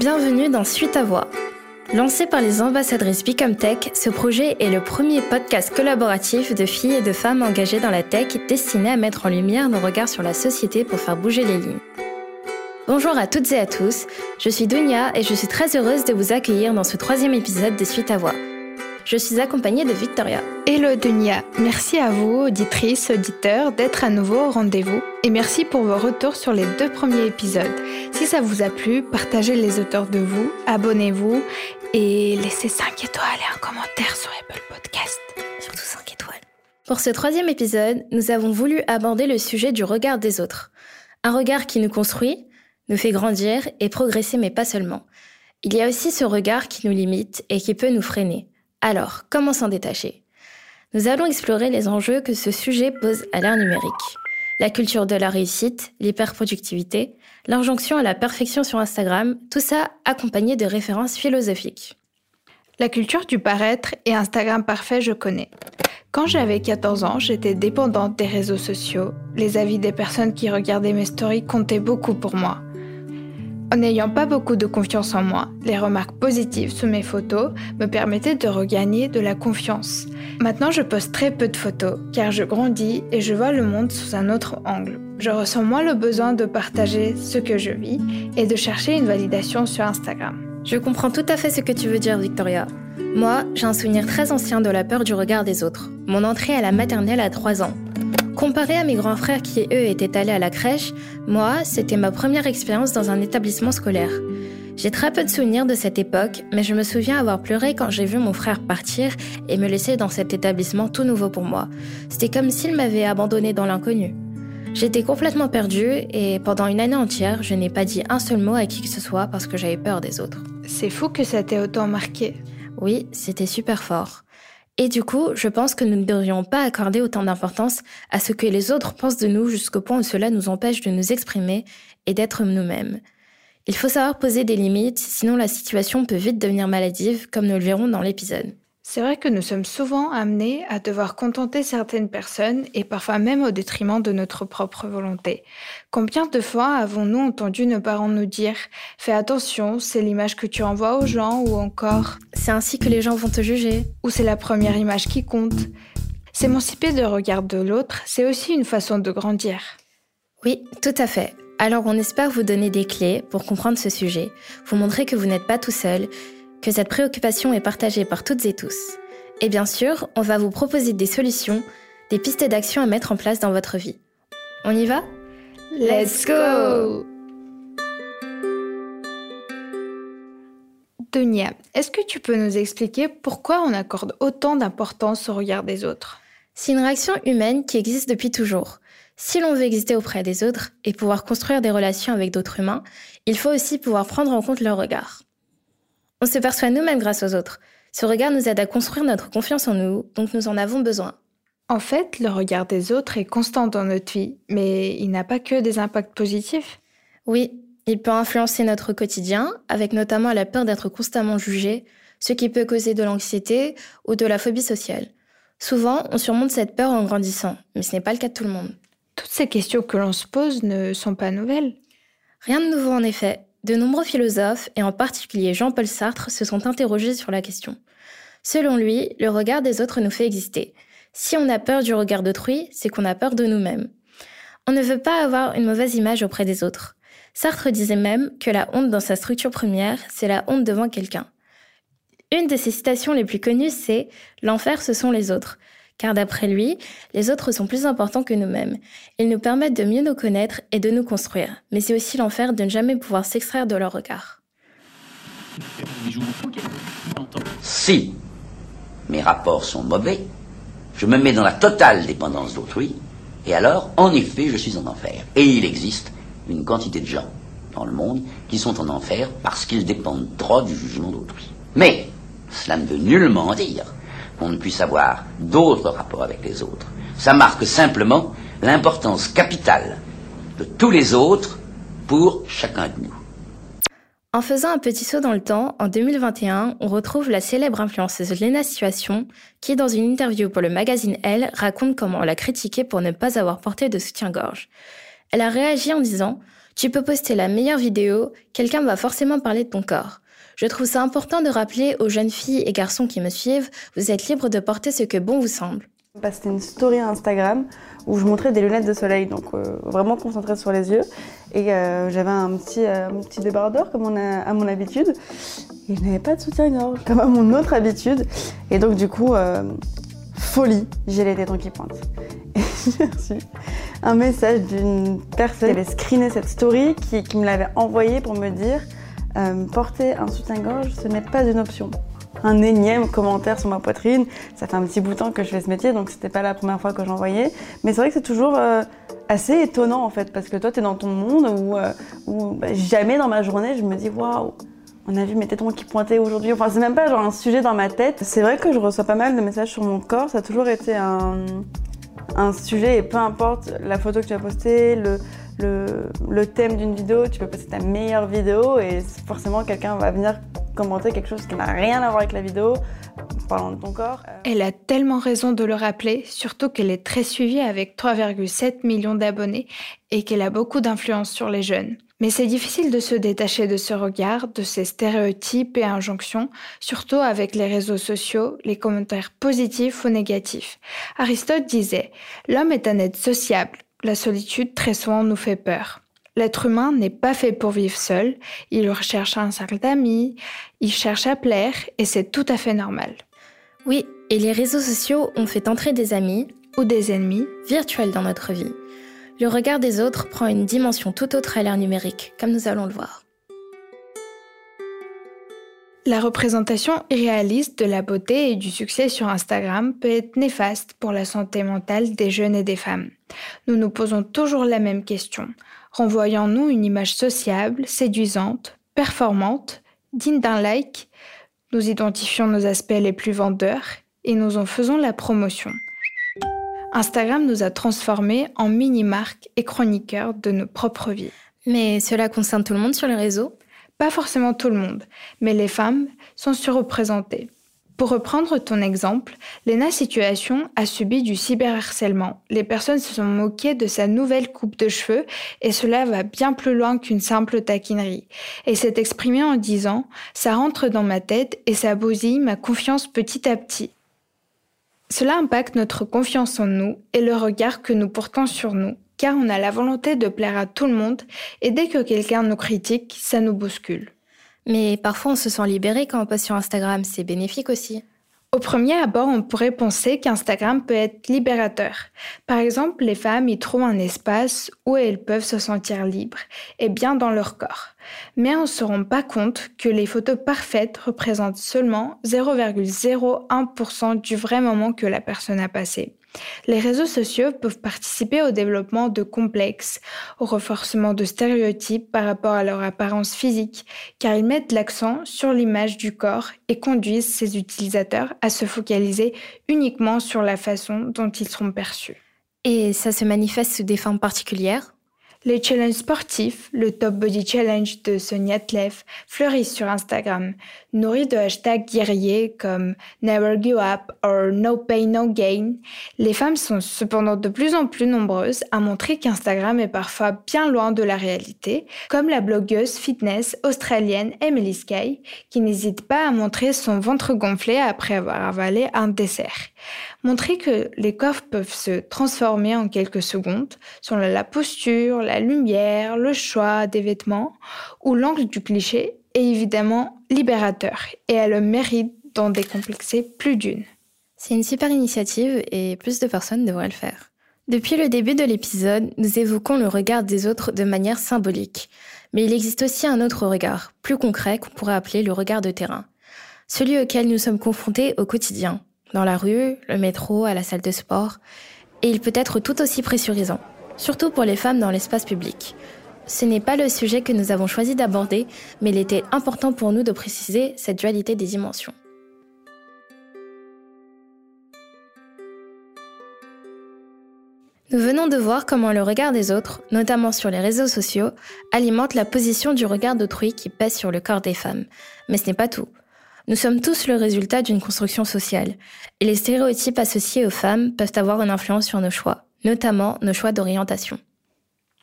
Bienvenue dans Suite à Voix. Lancé par les ambassadrices Bicomtech, ce projet est le premier podcast collaboratif de filles et de femmes engagées dans la tech destiné à mettre en lumière nos regards sur la société pour faire bouger les lignes. Bonjour à toutes et à tous, je suis Dunia et je suis très heureuse de vous accueillir dans ce troisième épisode de Suite à Voix. Je suis accompagnée de Victoria. Hello Dunia, merci à vous, auditrices, auditeurs, d'être à nouveau au rendez-vous et merci pour vos retours sur les deux premiers épisodes. Si ça vous a plu, partagez les auteurs de vous, abonnez-vous et laissez 5 étoiles et un commentaire sur Apple Podcast. Surtout 5 étoiles. Pour ce troisième épisode, nous avons voulu aborder le sujet du regard des autres. Un regard qui nous construit, nous fait grandir et progresser, mais pas seulement. Il y a aussi ce regard qui nous limite et qui peut nous freiner. Alors, comment s'en détacher? Nous allons explorer les enjeux que ce sujet pose à l'ère numérique. La culture de la réussite, l'hyperproductivité, l'injonction à la perfection sur Instagram, tout ça accompagné de références philosophiques. La culture du paraître et Instagram parfait, je connais. Quand j'avais 14 ans, j'étais dépendante des réseaux sociaux. Les avis des personnes qui regardaient mes stories comptaient beaucoup pour moi. En n'ayant pas beaucoup de confiance en moi, les remarques positives sous mes photos me permettaient de regagner de la confiance. Maintenant, je poste très peu de photos car je grandis et je vois le monde sous un autre angle. Je ressens moins le besoin de partager ce que je vis et de chercher une validation sur Instagram. Je comprends tout à fait ce que tu veux dire, Victoria. Moi, j'ai un souvenir très ancien de la peur du regard des autres. Mon entrée à la maternelle à 3 ans. Comparé à mes grands frères qui, eux, étaient allés à la crèche, moi, c'était ma première expérience dans un établissement scolaire. J'ai très peu de souvenirs de cette époque, mais je me souviens avoir pleuré quand j'ai vu mon frère partir et me laisser dans cet établissement tout nouveau pour moi. C'était comme s'il m'avait abandonné dans l'inconnu. J'étais complètement perdue et pendant une année entière, je n'ai pas dit un seul mot à qui que ce soit parce que j'avais peur des autres. C'est fou que ça t'ait autant marqué. Oui, c'était super fort. Et du coup, je pense que nous ne devrions pas accorder autant d'importance à ce que les autres pensent de nous jusqu'au point où cela nous empêche de nous exprimer et d'être nous-mêmes. Il faut savoir poser des limites, sinon la situation peut vite devenir maladive, comme nous le verrons dans l'épisode. C'est vrai que nous sommes souvent amenés à devoir contenter certaines personnes et parfois même au détriment de notre propre volonté. Combien de fois avons-nous entendu nos parents nous dire ⁇ Fais attention, c'est l'image que tu envoies aux gens ⁇ ou encore ⁇ C'est ainsi que les gens vont te juger ⁇ ou c'est la première image qui compte. S'émanciper de regard de l'autre, c'est aussi une façon de grandir. Oui, tout à fait. Alors on espère vous donner des clés pour comprendre ce sujet, vous montrer que vous n'êtes pas tout seul, que cette préoccupation est partagée par toutes et tous. Et bien sûr, on va vous proposer des solutions, des pistes d'action à mettre en place dans votre vie. On y va? Let's go Dunia, est-ce que tu peux nous expliquer pourquoi on accorde autant d'importance au regard des autres? C'est une réaction humaine qui existe depuis toujours. Si l'on veut exister auprès des autres et pouvoir construire des relations avec d'autres humains, il faut aussi pouvoir prendre en compte leur regard. On se perçoit nous-mêmes grâce aux autres. Ce regard nous aide à construire notre confiance en nous, donc nous en avons besoin. En fait, le regard des autres est constant dans notre vie, mais il n'a pas que des impacts positifs. Oui, il peut influencer notre quotidien, avec notamment la peur d'être constamment jugé, ce qui peut causer de l'anxiété ou de la phobie sociale. Souvent, on surmonte cette peur en grandissant, mais ce n'est pas le cas de tout le monde. Toutes ces questions que l'on se pose ne sont pas nouvelles. Rien de nouveau en effet. De nombreux philosophes, et en particulier Jean-Paul Sartre, se sont interrogés sur la question. Selon lui, le regard des autres nous fait exister. Si on a peur du regard d'autrui, c'est qu'on a peur de nous-mêmes. On ne veut pas avoir une mauvaise image auprès des autres. Sartre disait même que la honte dans sa structure première, c'est la honte devant quelqu'un. Une de ses citations les plus connues, c'est ⁇ L'enfer, ce sont les autres ⁇ car d'après lui, les autres sont plus importants que nous-mêmes. Ils nous permettent de mieux nous connaître et de nous construire, mais c'est aussi l'enfer de ne jamais pouvoir s'extraire de leur regard. Si mes rapports sont mauvais, je me mets dans la totale dépendance d'autrui, et alors, en effet, je suis en enfer. Et il existe une quantité de gens dans le monde qui sont en enfer parce qu'ils dépendent trop du jugement d'autrui. Mais cela ne veut nullement dire qu'on ne puisse avoir d'autres rapports avec les autres. Ça marque simplement l'importance capitale de tous les autres pour chacun de nous. En faisant un petit saut dans le temps, en 2021, on retrouve la célèbre influenceuse Lena Situation, qui, dans une interview pour le magazine Elle, raconte comment on l'a critiquée pour ne pas avoir porté de soutien-gorge. Elle a réagi en disant Tu peux poster la meilleure vidéo, quelqu'un va forcément parler de ton corps. Je trouve ça important de rappeler aux jeunes filles et garçons qui me suivent, vous êtes libres de porter ce que bon vous semble. C'était une story Instagram où je montrais des lunettes de soleil, donc euh, vraiment concentrée sur les yeux. Et euh, j'avais un petit, euh, débardeur comme à mon habitude. Et je n'avais pas de soutien-gorge comme à mon autre habitude. Et donc du coup, euh, folie, j'ai les tétons qui pointent. Et j'ai reçu un message d'une personne qui avait screené cette story, qui, me l'avait envoyé pour me dire euh, porter un soutien-gorge, ce n'est pas une option. Un énième commentaire sur ma poitrine. Ça fait un petit bout de temps que je fais ce métier, donc c'était pas la première fois que j'envoyais. Mais c'est vrai que c'est toujours euh, assez étonnant en fait, parce que toi, tu es dans ton monde où, euh, bah, jamais dans ma journée, je me dis waouh, on a vu mes tétons qui pointaient aujourd'hui. Enfin, c'est même pas genre un sujet dans ma tête. C'est vrai que je reçois pas mal de messages sur mon corps. Ça a toujours été un, un sujet, et peu importe la photo que tu as postée, le, le, thème d'une vidéo, tu peux poster ta meilleure vidéo et forcément quelqu'un va venir commenter quelque chose qui n'a rien à voir avec la vidéo, parlant de ton corps. Euh, Elle a tellement raison de le rappeler, surtout qu'elle est très suivie avec 3,7 millions d'abonnés et qu'elle a beaucoup d'influence sur les jeunes. Mais c'est difficile de se détacher de ce regard, de ces stéréotypes et injonctions, surtout avec les réseaux sociaux, les commentaires positifs ou négatifs. Aristote disait, l'homme est un être sociable. La solitude très souvent nous fait peur. L'être humain n'est pas fait pour vivre seul, il recherche un cercle d'amis, il cherche à plaire et c'est tout à fait normal. Oui, et les réseaux sociaux ont fait entrer des amis Ou des ennemis, virtuels dans notre vie. Le regard des autres prend une dimension tout autre à l'ère numérique, comme nous allons le voir. La représentation irréaliste de la beauté et du succès sur Instagram peut être néfaste pour la santé mentale des jeunes et des femmes. Nous nous posons toujours la même question. Renvoyons-nous une image sociable, séduisante, performante, digne d'un like? Nous identifions nos aspects les plus vendeurs et nous en faisons la promotion. Instagram nous a transformés en mini-marques et chroniqueurs de nos propres vies. Mais cela concerne tout le monde sur les réseaux? Pas forcément tout le monde, mais les femmes sont surreprésentées. Pour reprendre ton exemple, Lena Situation a subi du cyberharcèlement. Les personnes se sont moquées de sa nouvelle coupe de cheveux et cela va bien plus loin qu'une simple taquinerie. Et s'est exprimée en disant ⁇ ça rentre dans ma tête et ça bousille ma confiance petit à petit ⁇ Cela impacte notre confiance en nous et le regard que nous portons sur nous, car on a la volonté de plaire à tout le monde et dès que quelqu'un nous critique, ça nous bouscule. Mais parfois on se sent libéré quand on passe sur Instagram, c'est bénéfique aussi. Au premier abord, on pourrait penser qu'Instagram peut être libérateur. Par exemple, les femmes y trouvent un espace où elles peuvent se sentir libres et bien dans leur corps. Mais on ne se rend pas compte que les photos parfaites représentent seulement 0,01% du vrai moment que la personne a passé. Les réseaux sociaux peuvent participer au développement de complexes, au renforcement de stéréotypes par rapport à leur apparence physique, car ils mettent l'accent sur l'image du corps et conduisent ces utilisateurs à se focaliser uniquement sur la façon dont ils seront perçus. Et ça se manifeste sous des formes particulières? Les challenges sportifs, le Top Body Challenge de Sonia Tlev, fleurissent sur Instagram, nourris de hashtags guerriers comme Never Give Up or No Pain No Gain. Les femmes sont cependant de plus en plus nombreuses à montrer qu'Instagram est parfois bien loin de la réalité, comme la blogueuse fitness australienne Emily Sky, qui n'hésite pas à montrer son ventre gonflé après avoir avalé un dessert. Montrer que les corps peuvent se transformer en quelques secondes selon la posture, la lumière, le choix des vêtements ou l'angle du cliché est évidemment libérateur et a le mérite d'en décomplexer plus d'une. C'est une super initiative et plus de personnes devraient le faire. Depuis le début de l'épisode, nous évoquons le regard des autres de manière symbolique. Mais il existe aussi un autre regard, plus concret, qu'on pourrait appeler le regard de terrain. Celui auquel nous sommes confrontés au quotidien, dans la rue, le métro, à la salle de sport. Et il peut être tout aussi pressurisant, surtout pour les femmes dans l'espace public. Ce n'est pas le sujet que nous avons choisi d'aborder, mais il était important pour nous de préciser cette dualité des dimensions. Nous venons de voir comment le regard des autres, notamment sur les réseaux sociaux, alimente la position du regard d'autrui qui pèse sur le corps des femmes. Mais ce n'est pas tout. Nous sommes tous le résultat d'une construction sociale, et les stéréotypes associés aux femmes peuvent avoir une influence sur nos choix, notamment nos choix d'orientation.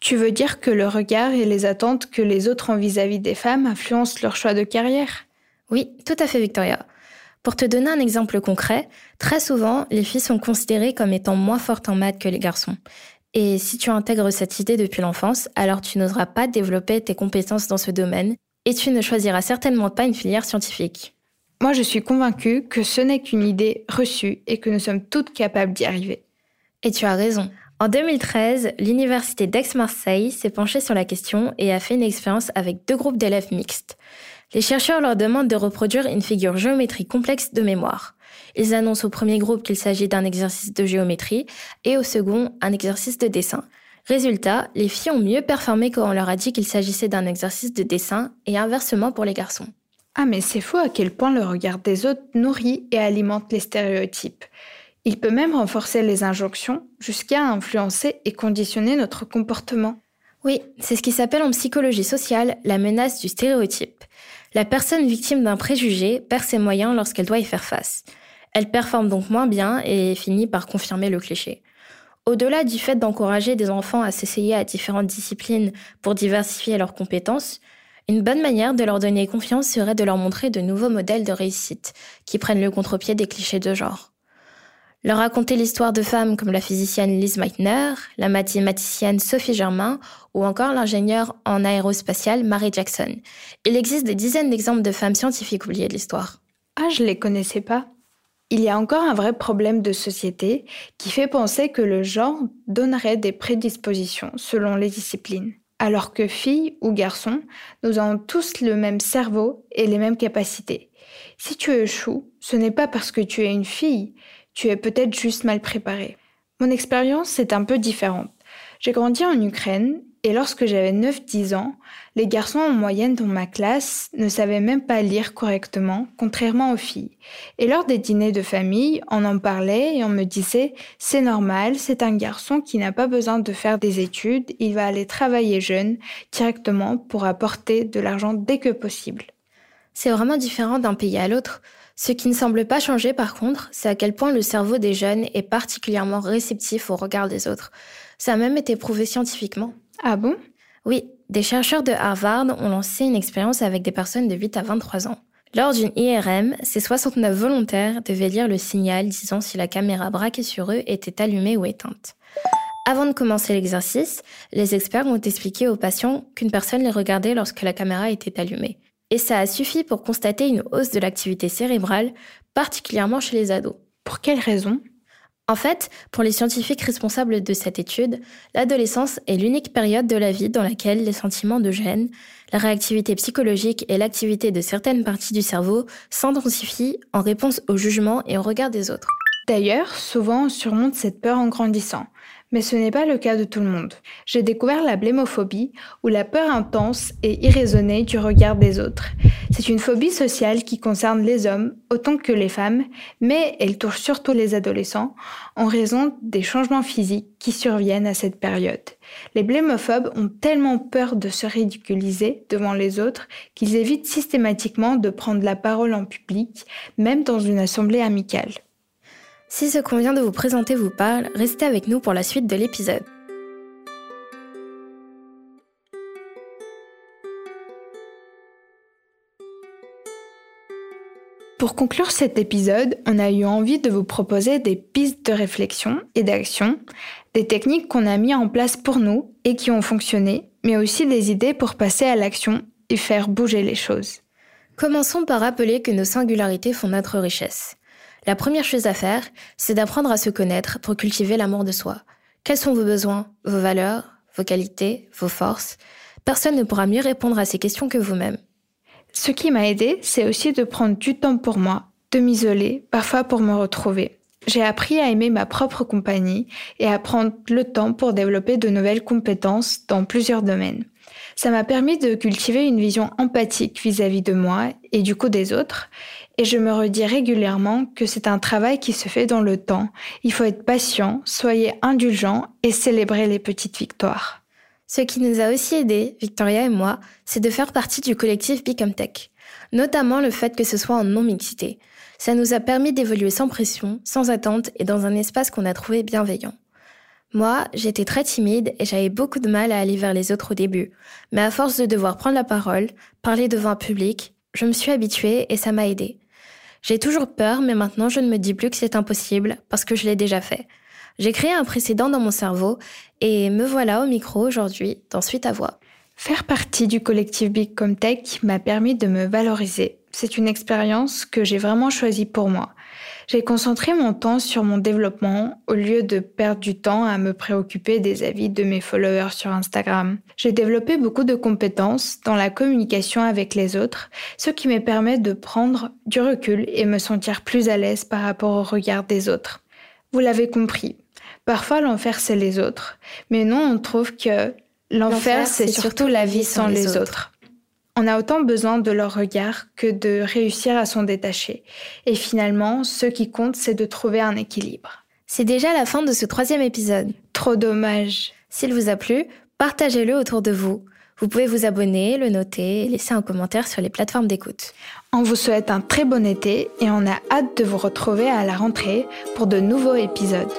Tu veux dire que le regard et les attentes que les autres ont vis-à-vis des femmes influencent leur choix de carrière? Oui, tout à fait Victoria. Pour te donner un exemple concret, très souvent, les filles sont considérées comme étant moins fortes en maths que les garçons. Et si tu intègres cette idée depuis l'enfance, alors tu n'oseras pas développer tes compétences dans ce domaine et tu ne choisiras certainement pas une filière scientifique. Moi, je suis convaincue que ce n'est qu'une idée reçue et que nous sommes toutes capables d'y arriver. Et tu as raison. En 2013, l'université d'Aix-Marseille s'est penchée sur la question et a fait une expérience avec deux groupes d'élèves mixtes. Les chercheurs leur demandent de reproduire une figure géométrique complexe de mémoire. Ils annoncent au premier groupe qu'il s'agit d'un exercice de géométrie et au second un exercice de dessin. Résultat, les filles ont mieux performé quand on leur a dit qu'il s'agissait d'un exercice de dessin et inversement pour les garçons. Ah mais c'est fou à quel point le regard des autres nourrit et alimente les stéréotypes. Il peut même renforcer les injonctions jusqu'à influencer et conditionner notre comportement. Oui, c'est ce qui s'appelle en psychologie sociale la menace du stéréotype. La personne victime d'un préjugé perd ses moyens lorsqu'elle doit y faire face. Elle performe donc moins bien et finit par confirmer le cliché. Au-delà du fait d'encourager des enfants à s'essayer à différentes disciplines pour diversifier leurs compétences, une bonne manière de leur donner confiance serait de leur montrer de nouveaux modèles de réussite qui prennent le contre-pied des clichés de genre. Leur raconter l'histoire de femmes comme la physicienne Liz Meitner, la mathématicienne Sophie Germain ou encore l'ingénieure en aérospatiale Mary Jackson. Il existe des dizaines d'exemples de femmes scientifiques oubliées de l'histoire. Ah, je les connaissais pas. Il y a encore un vrai problème de société qui fait penser que le genre donnerait des prédispositions selon les disciplines. Alors que filles ou garçons, nous avons tous le même cerveau et les mêmes capacités. Si tu échoues, ce n'est pas parce que tu es une fille, tu es peut-être juste mal préparé. Mon expérience est un peu différente. J'ai grandi en Ukraine et lorsque j'avais 9-10 ans, les garçons en moyenne dans ma classe ne savaient même pas lire correctement, contrairement aux filles. Et lors des dîners de famille, on en parlait et on me disait c'est normal, c'est un garçon qui n'a pas besoin de faire des études, il va aller travailler jeune directement pour apporter de l'argent dès que possible. C'est vraiment différent d'un pays à l'autre. Ce qui ne semble pas changer par contre, c'est à quel point le cerveau des jeunes est particulièrement réceptif au regard des autres. Ça a même été prouvé scientifiquement. Ah bon? Oui, des chercheurs de Harvard ont lancé une expérience avec des personnes de 8 à 23 ans. Lors d'une IRM, ces 69 volontaires devaient lire le signal disant si la caméra braquée sur eux était allumée ou éteinte. Avant de commencer l'exercice, les experts ont expliqué aux patients qu'une personne les regardait lorsque la caméra était allumée. Et ça a suffi pour constater une hausse de l'activité cérébrale, particulièrement chez les ados. Pour quelle raison? En fait, pour les scientifiques responsables de cette étude, l'adolescence est l'unique période de la vie dans laquelle les sentiments de gêne, la réactivité psychologique et l'activité de certaines parties du cerveau s'intensifient en réponse au jugement et au regard des autres. D'ailleurs, souvent on surmonte cette peur en grandissant. Mais ce n'est pas le cas de tout le monde. J'ai découvert la blémophobie, ou la peur intense et irraisonnée du regard des autres. C'est une phobie sociale qui concerne les hommes autant que les femmes, mais elle touche surtout les adolescents en raison des changements physiques qui surviennent à cette période. Les blémophobes ont tellement peur de se ridiculiser devant les autres qu'ils évitent systématiquement de prendre la parole en public, même dans une assemblée amicale. Si ce qu'on vient de vous présenter vous parle, restez avec nous pour la suite de l'épisode. Pour conclure cet épisode, on a eu envie de vous proposer des pistes de réflexion et d'action, des techniques qu'on a mis en place pour nous et qui ont fonctionné, mais aussi des idées pour passer à l'action et faire bouger les choses. Commençons par rappeler que nos singularités font notre richesse. La première chose à faire, c'est d'apprendre à se connaître pour cultiver l'amour de soi. Quels sont vos besoins, vos valeurs, vos qualités, vos forces? Personne ne pourra mieux répondre à ces questions que vous-même. Ce qui m'a aidé, c'est aussi de prendre du temps pour moi, de m'isoler, parfois pour me retrouver. J'ai appris à aimer ma propre compagnie et à prendre le temps pour développer de nouvelles compétences dans plusieurs domaines. Ça m'a permis de cultiver une vision empathique vis-à-vis de moi et du coup des autres. Et je me redis régulièrement que c'est un travail qui se fait dans le temps. Il faut être patient, soyez indulgent et célébrer les petites victoires. Ce qui nous a aussi aidé, Victoria et moi, c'est de faire partie du collectif Become Tech. Notamment le fait que ce soit en non-mixité. Ça nous a permis d'évoluer sans pression, sans attente et dans un espace qu'on a trouvé bienveillant. Moi, j'étais très timide et j'avais beaucoup de mal à aller vers les autres au début. Mais à force de devoir prendre la parole, parler devant un public, je me suis habituée et ça m'a aidée. J'ai toujours peur, mais maintenant je ne me dis plus que c'est impossible parce que je l'ai déjà fait. J'ai créé un précédent dans mon cerveau et me voilà au micro aujourd'hui dans Suite à Voix. Faire partie du collectif Big Tech m'a permis de me valoriser. C'est une expérience que j'ai vraiment choisie pour moi. J'ai concentré mon temps sur mon développement au lieu de perdre du temps à me préoccuper des avis de mes followers sur Instagram. J'ai développé beaucoup de compétences dans la communication avec les autres, ce qui me permet de prendre du recul et me sentir plus à l'aise par rapport au regard des autres. Vous l'avez compris. Parfois l'enfer c'est les autres, mais non on trouve que l'enfer c'est surtout la vie sans les autres. On a autant besoin de leur regard que de réussir à s'en détacher. Et finalement, ce qui compte, c'est de trouver un équilibre. C'est déjà la fin de ce troisième épisode. Trop dommage. S'il vous a plu, partagez-le autour de vous. Vous pouvez vous abonner, le noter et laisser un commentaire sur les plateformes d'écoute. On vous souhaite un très bon été et on a hâte de vous retrouver à la rentrée pour de nouveaux épisodes.